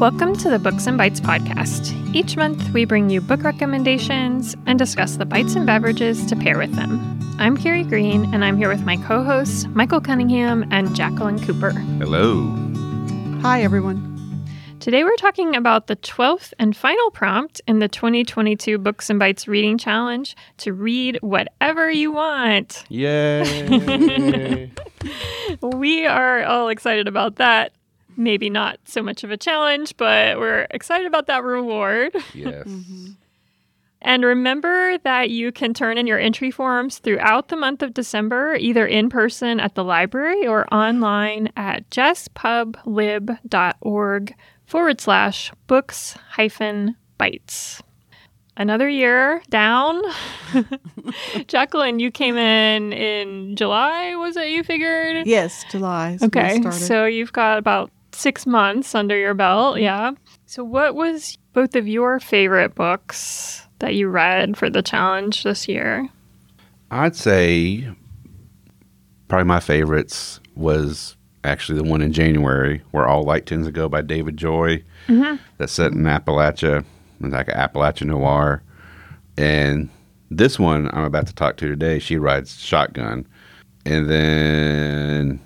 Welcome to the Books and Bites podcast. Each month, we bring you book recommendations and discuss the bites and beverages to pair with them. I'm Carrie Green, and I'm here with my co hosts, Michael Cunningham and Jacqueline Cooper. Hello. Hi, everyone. Today, we're talking about the 12th and final prompt in the 2022 Books and Bites Reading Challenge to read whatever you want. Yay. We are all excited about that. Maybe not so much of a challenge, but we're excited about that reward. yes. Mm-hmm. And remember that you can turn in your entry forms throughout the month of December, either in person at the library or online at jesspublib.org forward slash books hyphen bites. Another year down. Jacqueline, you came in in July, was it you figured? Yes, July. is when I Okay, so you've got about six months under your belt, mm-hmm. yeah. So, what was both of your favorite books that you read for the challenge this year? I'd say probably my favorites was actually the one in January where All Light Tends to Go by David Joy. Mm-hmm. That's set in Appalachia, it's like an Appalachian noir. And this one I'm about to talk to today, she rides shotgun. And then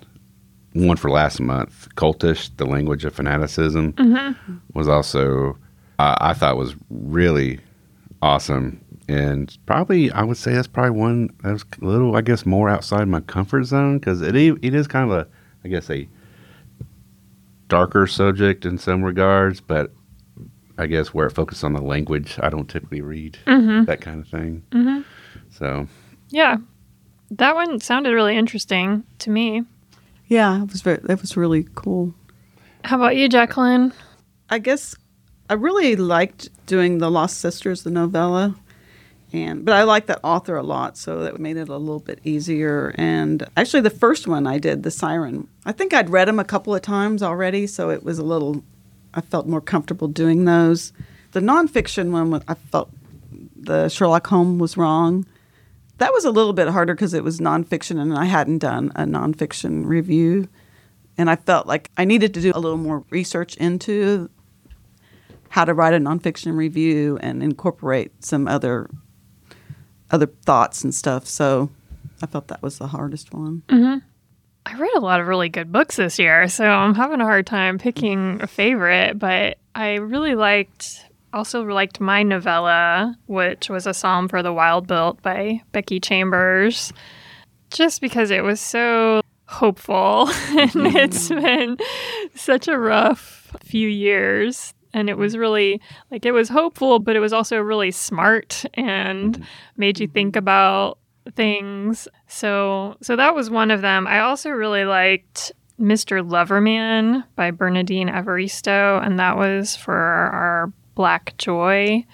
one for last month, Cultish, The Language of Fanaticism, was also, uh, I thought was really awesome. And probably, I would say that's probably one that was a little, I guess, more outside my comfort zone because it, it is kind of a, I guess, a darker subject in some regards, but I guess where it focuses on the language, I don't typically read that kind of thing. Mm-hmm. So, Yeah, that one sounded really interesting to me. Yeah, it was very, that was really cool. How about you, Jacqueline? I guess I really liked doing the Lost Sisters, the novella, and but I like that author a lot, so that made it a little bit easier. And actually, the first one I did, the Siren, I think I'd read them a couple of times already, so it was a little. I felt more comfortable doing those. The nonfiction one, I felt the Sherlock Holmes was wrong. That was a little bit harder because it was nonfiction, and I hadn't done a nonfiction review and I felt like I needed to do a little more research into how to write a nonfiction review and incorporate some other other thoughts and stuff. So I felt that was the hardest one. Mm-hmm. I read a lot of really good books this year, so I'm having a hard time picking a favorite, but I really liked also liked my novella, which was a Psalm for the Wild Built by Becky Chambers, just because it was so hopeful. And mm-hmm. it's been such a rough few years and it was really like it was hopeful but it was also really smart and mm-hmm. made you think about things. So so that was one of them. I also really liked mr loverman by bernardine evaristo and that was for our black joy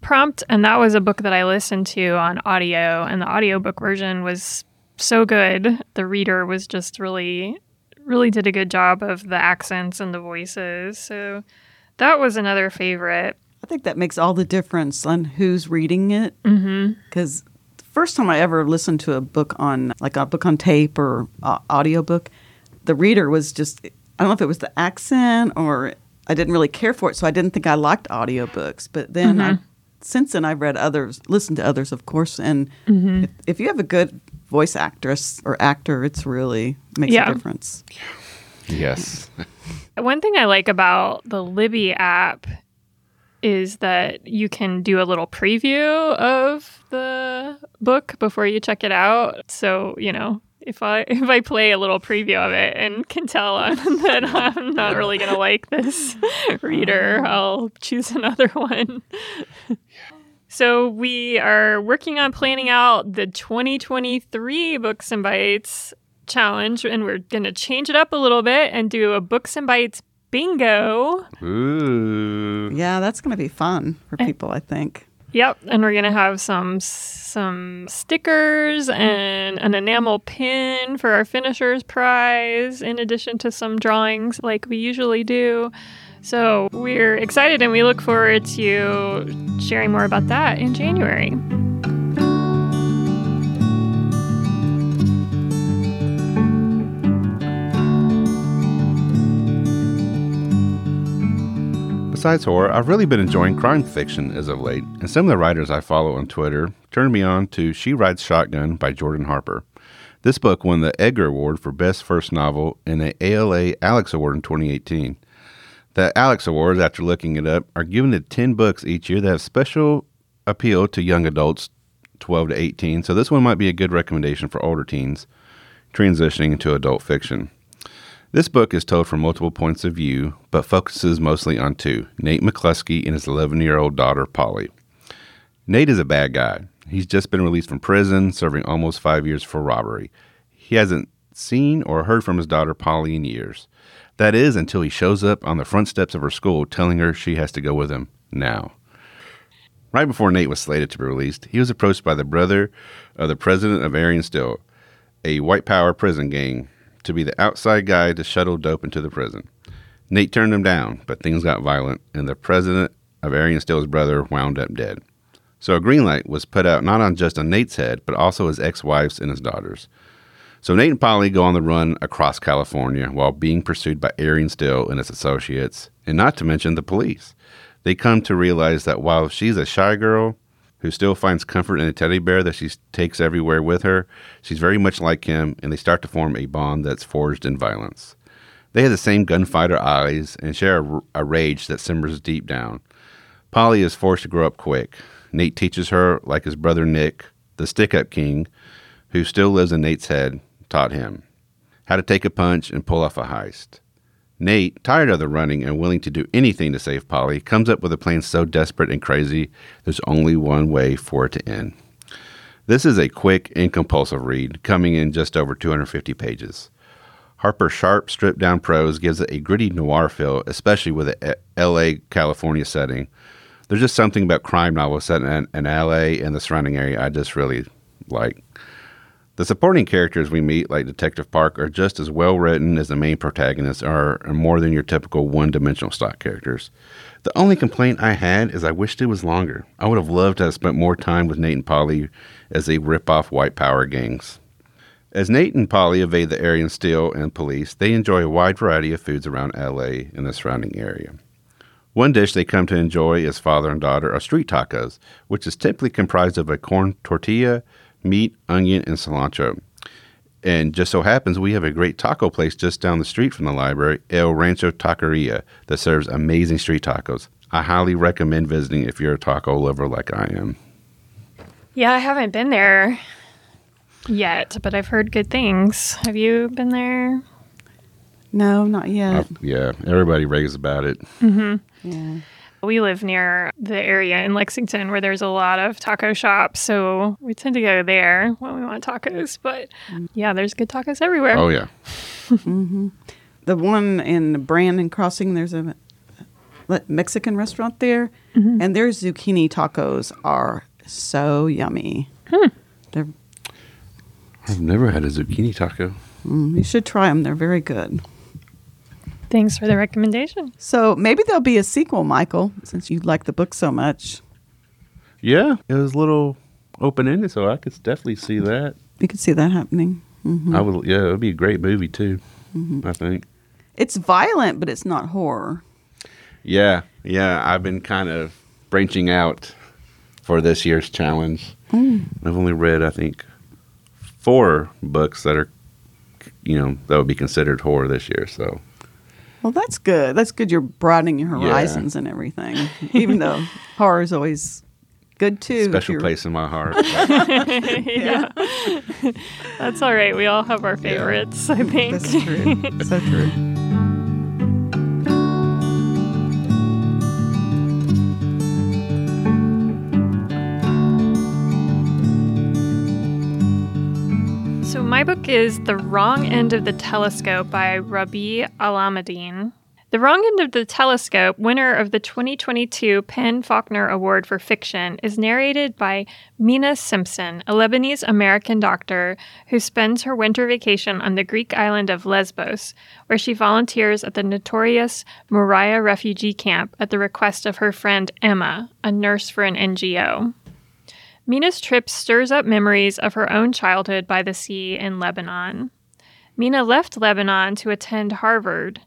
prompt and that was a book that i listened to on audio and the audiobook version was so good the reader was just really really did a good job of the accents and the voices so that was another favorite I think that makes all the difference on who's reading it. mm-hmm. Because the first time I ever listened to a book on, like a book on tape or uh, audiobook, the reader was just, I don't know if it was the accent or I didn't really care for it. So I didn't think I liked audiobooks. But then I, mm-hmm. since then, I've read others, listened to others, of course. And mm-hmm. if, if you have a good voice actress or actor, it's really makes Yeah. a difference. yes. One thing I like about the Libby app is that you can do a little preview of the book before you check it out. So, you know, if I if I play a little preview of it and can tell I'm, that I'm not really going to like this reader, I'll choose another one. So we are working on planning out the 2023 Books and Bites challenge and we're going to change it up a little bit and do a Books and Bites bingo. Ooh. Yeah, that's going to be fun for people, I think. Yep, and we're gonna have some some stickers mm-hmm. and an enamel pin for our finishers prize, in addition to some drawings like we usually do. So we're excited and we look forward to sharing more about that in January. Besides horror, I've really been enjoying crime fiction as of late, and some of the writers I follow on Twitter turned me on to She Rides Shotgun by Jordan Harper. This book won the Edgar Award for Best First Novel and the ALA Alex Award in 2018. The Alex Awards, after looking it up, are given to 10 books each year that have special appeal to young adults 12 to 18, so this one might be a good recommendation for older teens transitioning into adult fiction. This book is told from multiple points of view, but focuses mostly on two Nate McCluskey and his 11 year old daughter, Polly. Nate is a bad guy. He's just been released from prison, serving almost five years for robbery. He hasn't seen or heard from his daughter, Polly, in years. That is until he shows up on the front steps of her school telling her she has to go with him now. Right before Nate was slated to be released, he was approached by the brother of the president of Aryan Steel, a white power prison gang to be the outside guy to shuttle dope into the prison. Nate turned him down, but things got violent, and the president of Aryan Steel's brother wound up dead. So a green light was put out not on just on Nate's head, but also his ex-wife's and his daughter's. So Nate and Polly go on the run across California while being pursued by Aryan Steel and his associates, and not to mention the police. They come to realize that while she's a shy girl, who still finds comfort in a teddy bear that she takes everywhere with her. She's very much like him, and they start to form a bond that's forged in violence. They have the same gunfighter eyes and share a, a rage that simmers deep down. Polly is forced to grow up quick. Nate teaches her, like his brother Nick, the stick up king, who still lives in Nate's head, taught him how to take a punch and pull off a heist. Nate, tired of the running and willing to do anything to save Polly, comes up with a plan so desperate and crazy, there's only one way for it to end. This is a quick and compulsive read, coming in just over 250 pages. Harper's sharp, stripped down prose gives it a gritty noir feel, especially with the LA, California setting. There's just something about crime novels set in, in LA and the surrounding area I just really like. The supporting characters we meet, like Detective Park, are just as well written as the main protagonists are, are more than your typical one dimensional stock characters. The only complaint I had is I wished it was longer. I would have loved to have spent more time with Nate and Polly as they rip off white power gangs. As Nate and Polly evade the Aryan Steel and police, they enjoy a wide variety of foods around LA and the surrounding area. One dish they come to enjoy as father and daughter are street tacos, which is typically comprised of a corn tortilla, meat, onion, and cilantro. And just so happens we have a great taco place just down the street from the library, El Rancho Taqueria, that serves amazing street tacos. I highly recommend visiting if you're a taco lover like I am. Yeah, I haven't been there yet, but I've heard good things. Have you been there? No, not yet. I've- yeah, everybody raves about it. Mm-hmm. yeah. We live near the area in Lexington where there's a lot of taco shops, so we tend to go there when we want tacos. But mm. yeah, there's good tacos everywhere. Oh, yeah. Mm-hmm. The one in Brannon Crossing, there's a Mexican restaurant there, mm-hmm. and their zucchini tacos are so yummy. Hmm. They're, I've never had a zucchini taco. mm, you should try them. They're very good. Thanks for the recommendation. So maybe there'll be a sequel, Michael, since you like the book so much. Yeah, it was a little open ended, so I could definitely see that. You could see that happening. Mm-hmm. I would, yeah, it would be a great movie too. Mm-hmm. I think. It's violent, but it's not horror. Yeah, yeah. I've been kind of branching out for this year's challenge. Hmm. I've only read, I think, four books that are, you know, that would be considered horror this year. So Well, that's good. That's good. You're broadening your Yeah. horizons and everything. Even though horror is always good too. special place in my heart. yeah. That's all right. We all have our favorites, I think. That's true. so true. My book is The Wrong End of the Telescope by Rabih Alameddine. The Wrong End of the Telescope, winner of the 2022 PEN Faulkner Award for Fiction, is narrated by Mina Simpson, a Lebanese American doctor who spends her winter vacation on the Greek island of Lesbos, where she volunteers at the notorious Moria refugee camp at the request of her friend Emma, a nurse for an NGO. Mina's trip stirs up memories of her own childhood by the sea in Lebanon. Mina left Lebanon to attend Harvard.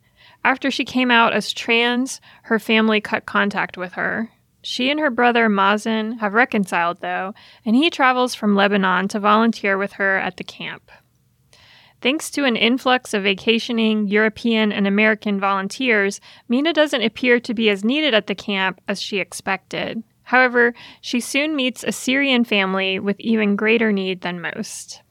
After she came out as trans, her family cut contact with her. She and her brother Mazen have reconciled, though, and he travels from Lebanon to volunteer with her at the camp. Thanks to an influx of vacationing European and American volunteers, Mina doesn't appear to be as needed at the camp as she expected. However, she soon meets a Syrian family with even greater need than most.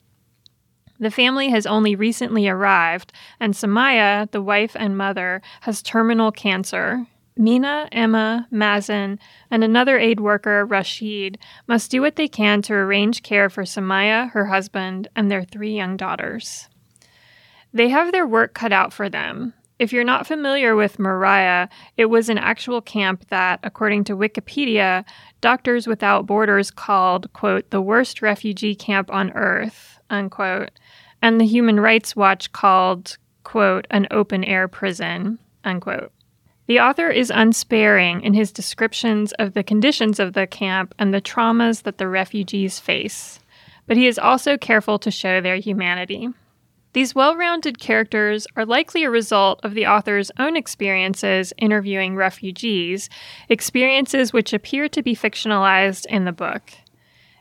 The family has only recently arrived, and Samaya, the wife and mother, has terminal cancer. Mina, Emma, Mazen, and another aid worker, Rashid, must do what they can to arrange care for Samaya, her husband, and their three young daughters. They have their work cut out for them. If you're not familiar with Moria, it was an actual camp that, according to Wikipedia, Doctors Without Borders called, quote, the worst refugee camp on earth, unquote, and the Human Rights Watch called, quote, an open air prison, unquote. The author is unsparing in his descriptions of the conditions of the camp and the traumas that the refugees face, but he is also careful to show their humanity. These well rounded characters are likely a result of the author's own experiences interviewing refugees, experiences which appear to be fictionalized in the book.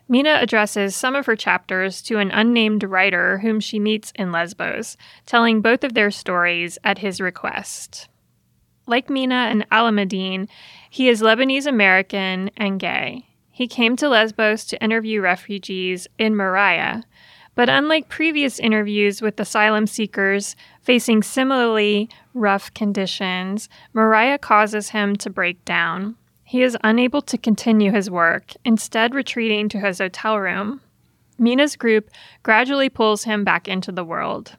Mina addresses some of her chapters to an unnamed writer whom she meets in Lesbos, telling both of their stories at his request. Like Mina and Alameddine, he is Lebanese American and gay. He came to Lesbos to interview refugees in Moria, but unlike previous interviews with asylum seekers facing similarly rough conditions, Moria causes him to break down. He is unable to continue his work, instead, retreating to his hotel room. Mina's group gradually pulls him back into the world.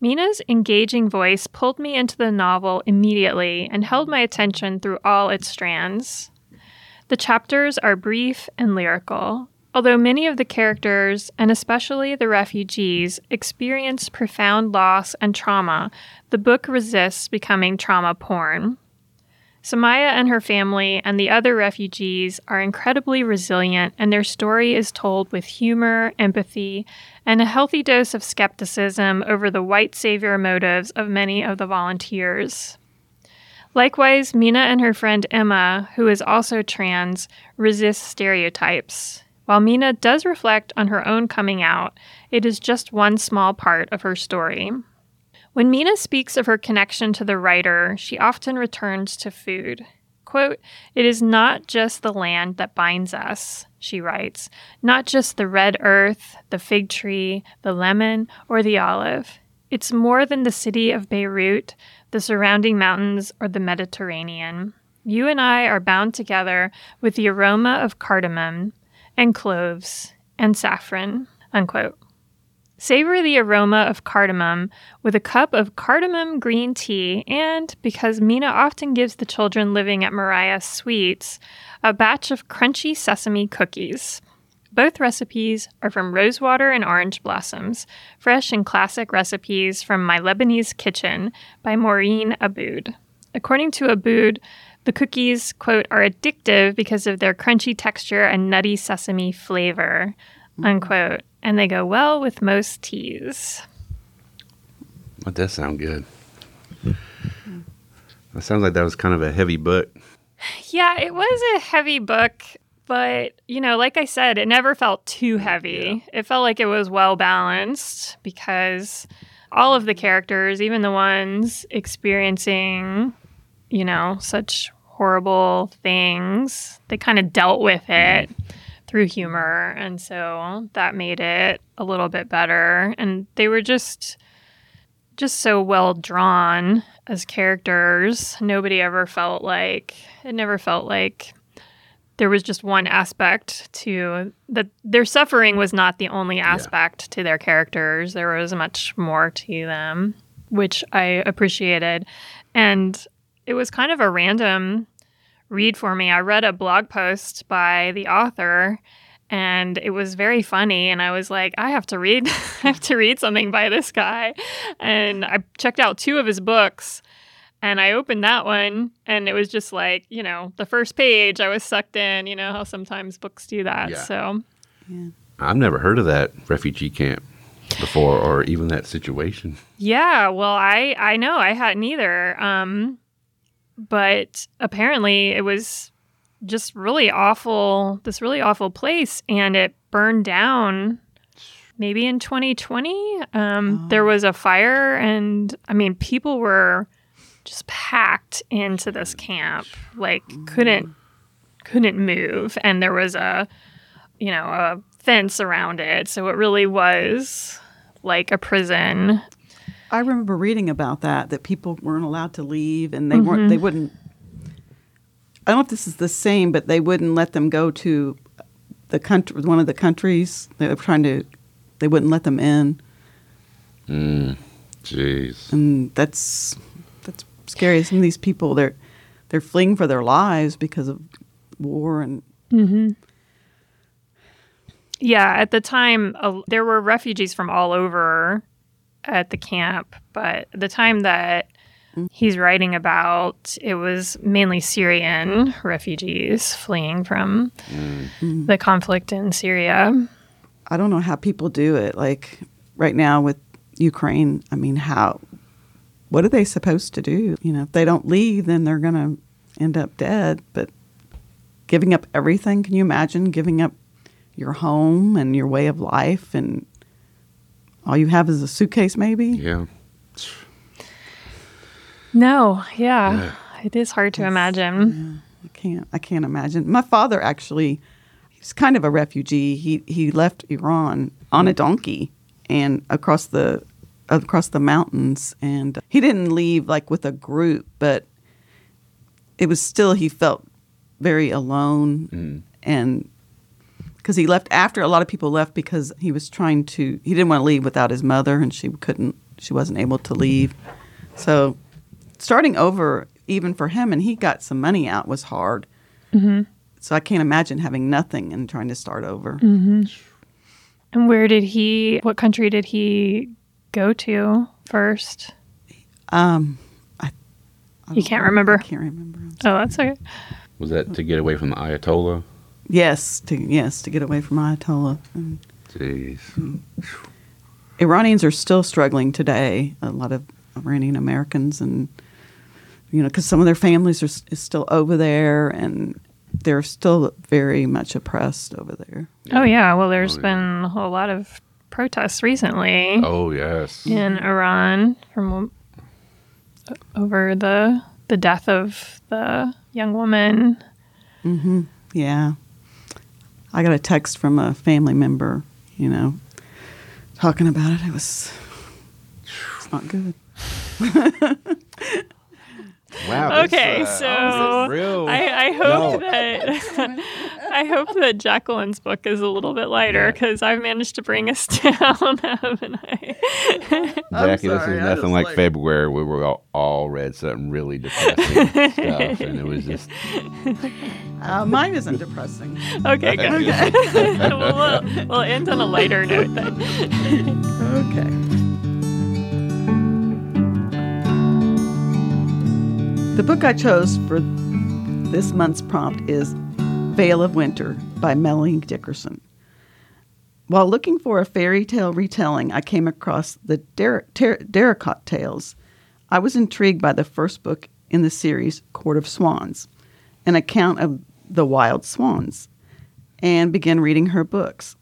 Mina's engaging voice pulled me into the novel immediately and held my attention through all its strands. The chapters are brief and lyrical, Although many of the characters, and especially the refugees, experience profound loss and trauma, the book resists becoming trauma porn. Samaya and her family and the other refugees are incredibly resilient, and their story is told with humor, empathy, and a healthy dose of skepticism over the white savior motives of many of the volunteers. Likewise, Mina and her friend Emma, who is also trans, resist stereotypes. While Mina does reflect on her own coming out, it is just one small part of her story. When Mina speaks of her connection to the writer, she often returns to food. Quote, It is not just the land that binds us, she writes, not just the red earth, the fig tree, the lemon, or the olive. It's more than the city of Beirut, the surrounding mountains, or the Mediterranean. You and I are bound together with the aroma of cardamom, and cloves and saffron. Unquote. Savor the aroma of cardamom with a cup of cardamom green tea, and because Mina often gives the children living at Moria sweets, a batch of crunchy sesame cookies. Both recipes are from rosewater and orange blossoms, fresh and classic recipes from My Lebanese Kitchen by Maureen Abood. According to Abood, the cookies, quote, are addictive because of their crunchy texture and nutty sesame flavor, mm. unquote. And they go well with most teas. That does sound good. That sounds like that was kind of a heavy book. Yeah, it was a heavy book, but you know, like I said, it never felt too heavy. Yeah. It felt like it was well balanced because all of the characters, even the ones experiencing, you know, such horrible things. They kind of dealt with mm-hmm. it through humor. And so that made it a little bit better. And they were just just so well drawn as characters. Nobody ever felt like it never felt like there was just one aspect to that their suffering was not the only aspect yeah. to their characters. There was much more to them, which I appreciated. And it was kind of a random read for me. I read a blog post by the author and it was very funny and I was like, I have to read I have to read something by this guy. And I checked out two of his books and I opened that one and it was just like, you know, the first page I was sucked in, you know how sometimes books do that. Yeah. So yeah. I've never heard of that refugee camp. before, or even that situation. Yeah, well, I I know I hadn't either. Um, but apparently it was just really awful. This really awful place, and it burned down. Maybe in 2020, um, there was a fire, and I mean, people were just packed into this camp, like couldn't couldn't move, and there was a you know a fence around it, so it really was like a prison. I remember reading about that that people weren't allowed to leave and they weren't they wouldn't I don't know if this is the same, but they wouldn't let them go to the country one of the countries. They were trying to they wouldn't let them in. Mm. Jeez. And that's that's scary. Some of these people they're they're fleeing for their lives because of war and Mm-hmm. Yeah, at the time, uh, there were refugees from all over at the camp, but the time that mm-hmm. he's writing about, it was mainly Syrian mm-hmm. refugees fleeing from mm-hmm. the conflict in Syria. I don't know how people do it. Like right now with Ukraine, I mean, how, what are they supposed to do? You know, if they don't leave, then they're going to end up dead. But giving up everything, can you imagine giving up your home and your way of life and all you have is a suitcase, maybe? Yeah. No, yeah, it is hard to imagine. I can't. I can't imagine. My father actually, he's kind of a refugee. He he left Iran on a donkey and across the across the mountains, and he didn't leave like with a group, but it was still he felt very alone mm. and because he left after a lot of people left because he was trying to he didn't want to leave without his mother and she couldn't she wasn't able to mm-hmm. leave so starting over even for him and he got some money out was hard mm-hmm. so i can't imagine having nothing and trying to start over mm-hmm. And where did he, what country did he go to first? um I, I You can't know. remember? i can't remember Oh, that's okay. Was that to get away from the Ayatollah? Yes to yes to get away from ayatollah and Jeez. Iranians are still struggling today. A lot of Iranian Americans, and you know, because some of their families are is still over there, and they're still very much oppressed over there. Oh, yeah. Well, there's Oh, yeah. been a whole lot of protests recently. Oh yes. in Iran from over the the death of the young woman. Mm-hmm. Yeah, I got a text from a family member, you know, talking about it. It was it's not good. Wow. this, Okay, uh, so. I, I hope No. that I hope that Jacqueline's book is a little bit lighter Yeah. because I've managed to bring us down, haven't I? Jackie, this is nothing like, like- February where we all, all read something really depressing stuff, and it was just Uh, mine isn't depressing. okay, good. well, we'll, we'll end on a lighter note then. Okay. The book I chose for this month's prompt is Veil of Winter by Melanie Dickerson. While looking for a fairy tale retelling, I came across the Der- Ter- Dericott Tales. I was intrigued by the first book in the series, Court of Swans, an account of the wild swans, and began reading her books.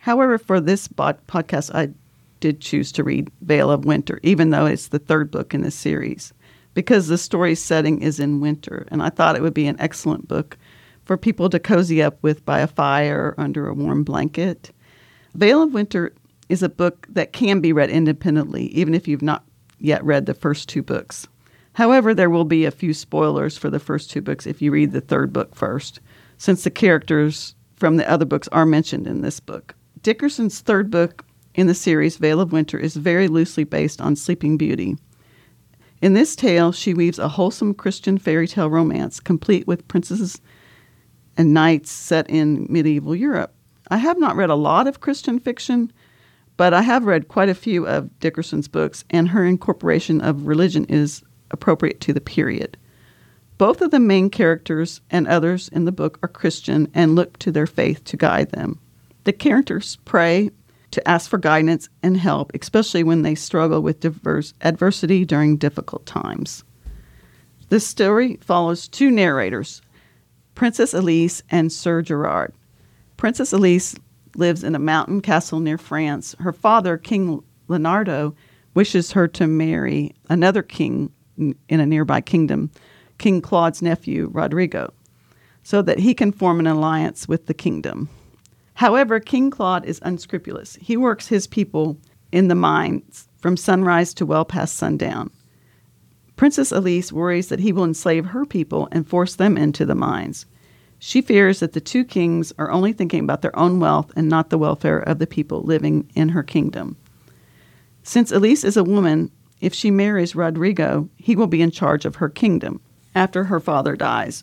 However, for this bod- podcast, I did choose to read Veil of Winter, even though it's the third book in the series, because the story setting is in winter, and I thought it would be an excellent book for people to cozy up with by a fire under a warm blanket. Veil of Winter is a book that can be read independently, even if you've not yet read the first two books. However, there will be a few spoilers for the first two books if you read the third book first, since the characters from the other books are mentioned in this book. Dickerson's third book in the series, Veil of Winter, is very loosely based on Sleeping Beauty. In this tale, she weaves a wholesome Christian fairy tale romance, complete with princesses and knights set in medieval Europe. I have not read a lot of Christian fiction, but I have read quite a few of Dickerson's books, and her incorporation of religion is appropriate to the period. Both of the main characters and others in the book are Christian and look to their faith to guide them. The characters pray to ask for guidance and help, especially when they struggle with diverse adversity during difficult times. This story follows two narrators, Princess Elise and Sir Gerard. Princess Elise lives in a mountain castle near France. Her father, King Leonardo, wishes her to marry another king in a nearby kingdom, King Claude's nephew, Rodrigo, so that he can form an alliance with the kingdom. However, King Claude is unscrupulous. He works his people in the mines from sunrise to well past sundown. Princess Elise worries that he will enslave her people and force them into the mines. She fears that the two kings are only thinking about their own wealth and not the welfare of the people living in her kingdom. Since Elise is a woman, if she marries Rodrigo, he will be in charge of her kingdom after her father dies.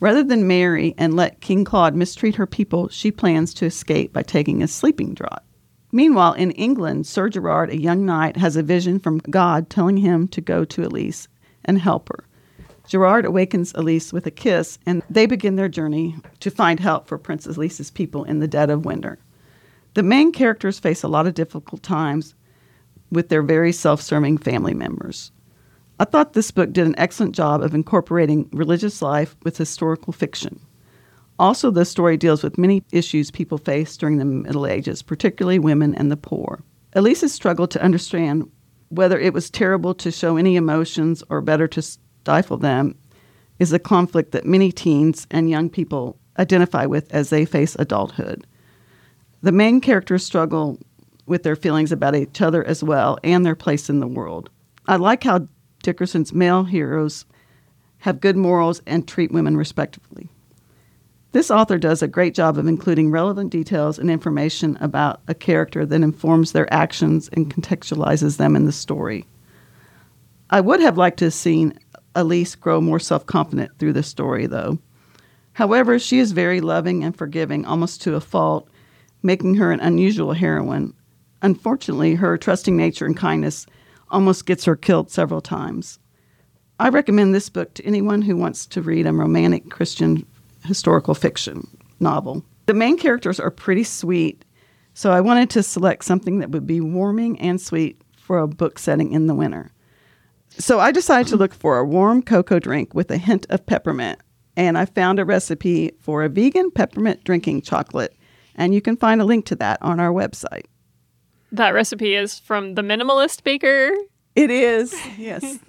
Rather than marry and let King Claude mistreat her people, she plans to escape by taking a sleeping draught. Meanwhile, in England, Sir Gerard, a young knight, has a vision from God telling him to go to Elise and help her. Gerard awakens Elise with a kiss, and they begin their journey to find help for Princess Elise's people in the dead of winter. The main characters face a lot of difficult times with their very self serving family members. I thought this book did an excellent job of incorporating religious life with historical fiction. Also, the story deals with many issues people face during the Middle Ages, particularly women and the poor. Elise struggled to understand whether it was terrible to show any emotions or better to stifle them is a conflict that many teens and young people identify with as they face adulthood. The main characters struggle with their feelings about each other as well and their place in the world. I like how Dickerson's male heroes have good morals and treat women respectfully. This author does a great job of including relevant details and information about a character that informs their actions and contextualizes them in the story. I would have liked to have seen Elise grow more self confident through the story, though. However, she is very loving and forgiving, almost to a fault, making her an unusual heroine. Unfortunately, her trusting nature and kindness almost gets her killed several times. I recommend this book to anyone who wants to read a romantic Christian historical fiction novel. The main characters are pretty sweet, so I wanted to select something that would be warming and sweet for a book setting in the winter. So I decided to look for a warm cocoa drink with a hint of peppermint, and I found a recipe for a vegan peppermint drinking chocolate, and you can find a link to that on our website. That recipe is from the Minimalist Baker. It is, yes.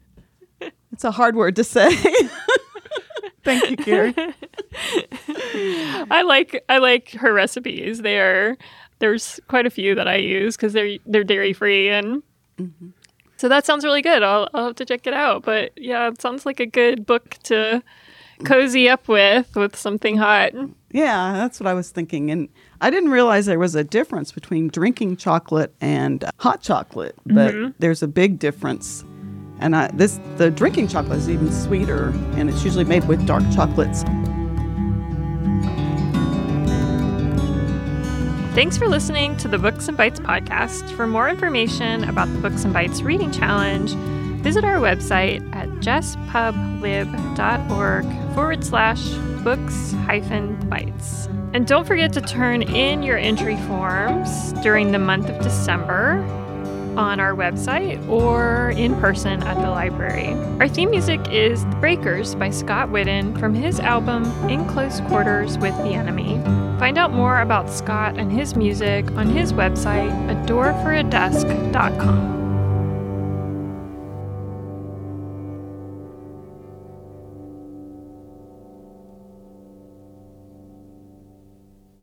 it's a hard word to say. Thank you, Carrie. I like I like her recipes. They are there's quite a few that I use because they're they're dairy free and mm-hmm. So that sounds really good. I'll, I'll have to check it out. But yeah, it sounds like a good book to cozy up with with something hot. Yeah, that's what I was thinking. And I didn't realize there was a difference between drinking chocolate and hot chocolate, but mm-hmm. there's a big difference. And I, this the drinking chocolate is even sweeter, and it's usually made with dark chocolates. Thanks for listening to the Books and Bites podcast. For more information about the Books and Bites Reading Challenge, visit our website at jesspublib.org forward slash books hyphen bites. And don't forget to turn in your entry forms during the month of December on our website or in person at the library. Our theme music is The Breakers by Scott Whitten from his album In Close Quarters with the Enemy. Find out more about Scott and his music on his website, adoreforadesk.com.